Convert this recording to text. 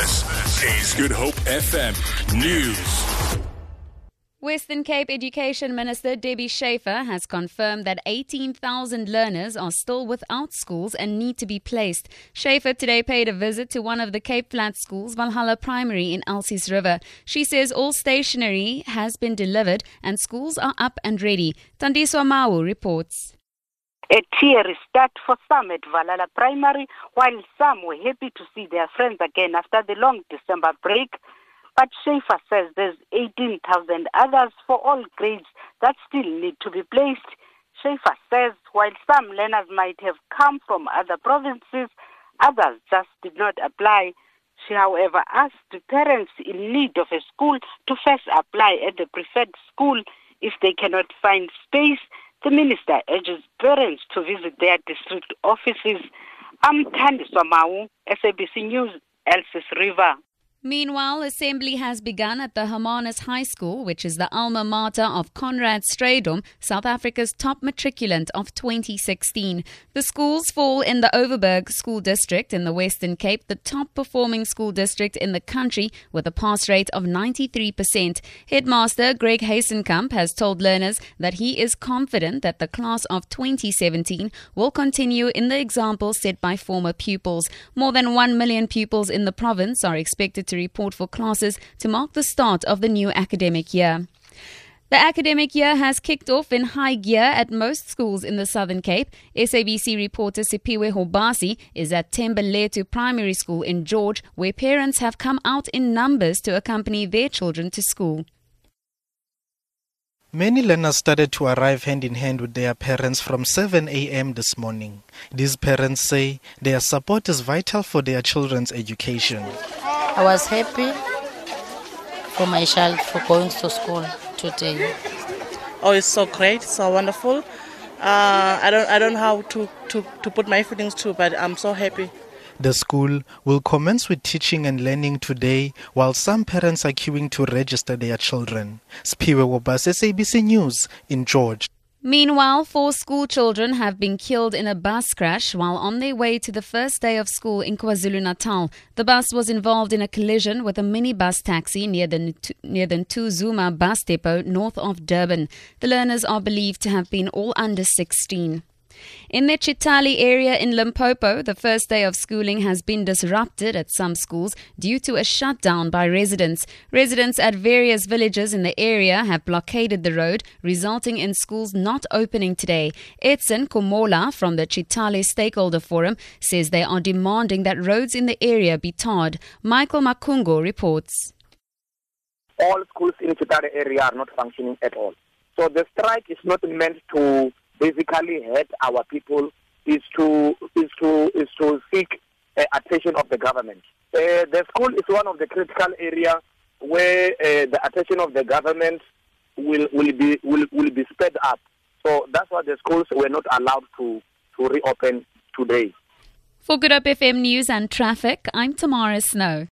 This is Good Hope FM News. Western Cape Education Minister Debbie Schafer has confirmed that 18,000 learners are still without schools and need to be placed. Schafer today paid a visit to one of the Cape Flats schools, Valhalla Primary in Elsies River. She says all stationery has been delivered and schools are up and ready. Tandiswa Mau reports. A teary start for some at Valhalla Primary, while some were happy to see their friends again after the long December break. But Schafer says there's 18,000 others for all grades that still need to be placed. Schafer says while some learners might have come from other provinces, others just did not apply. She, however, asked parents in need of a school to first apply at the preferred school. If they cannot find space, the minister urges parents to visit their district offices. I'm Tandiswa Mau, SABC News, Elsies River. Meanwhile, assembly has begun at the Hermanus High School, which is the alma mater of Conrad Strydom, South Africa's top matriculant of 2016. The schools fall in the Overberg School District in the Western Cape, the top performing school district in the country with a pass rate of 93%. Headmaster Greg Hasenkamp has told learners that he is confident that the class of 2017 will continue in the example set by former pupils. More than 1 million pupils in the province are expected to report for classes to mark the start of the new academic year. The academic year has kicked off in high gear at most schools in the Southern Cape. SABC reporter Sipiwe Hobasi is at Thembalethu Primary School in George, where parents have come out in numbers to accompany their children to school. Many learners started to arrive hand in hand with their parents from 7 a.m. this morning. These parents say their support is vital for their children's education. I was happy for my child for going to school today. Oh, it's so great, so wonderful. Uh, I don't, I don't know how to, to, to put my feelings to, but I'm so happy. The school will commence with teaching and learning today, while some parents are queuing to register their children. Spiwe Wobas, SABC News in George. Meanwhile, four school children have been killed in a bus crash while on their way to the first day of school in KwaZulu Natal. The bus was involved in a collision with a minibus taxi near the near the Ntuzuma bus depot north of Durban. The learners are believed to have been all under 16. In the Chitali area in Limpopo, the first day of schooling has been disrupted at some schools due to a shutdown by residents. Residents at various villages in the area have blockaded the road, resulting in schools not opening today. Edson Komola from the Chitali Stakeholder Forum says they are demanding that roads in the area be tarred. Michael Makungo reports. All schools in Chitali area are not functioning at all. So the strike is not meant to basically hurt our people is to is to is to seek uh, attention of the government. Uh, the school is one of the critical area where uh, the attention of the government will will be will, will be sped up. So that's why the schools were not allowed to to reopen today. For Good Hope FM News and Traffic, I'm Tamara Snow.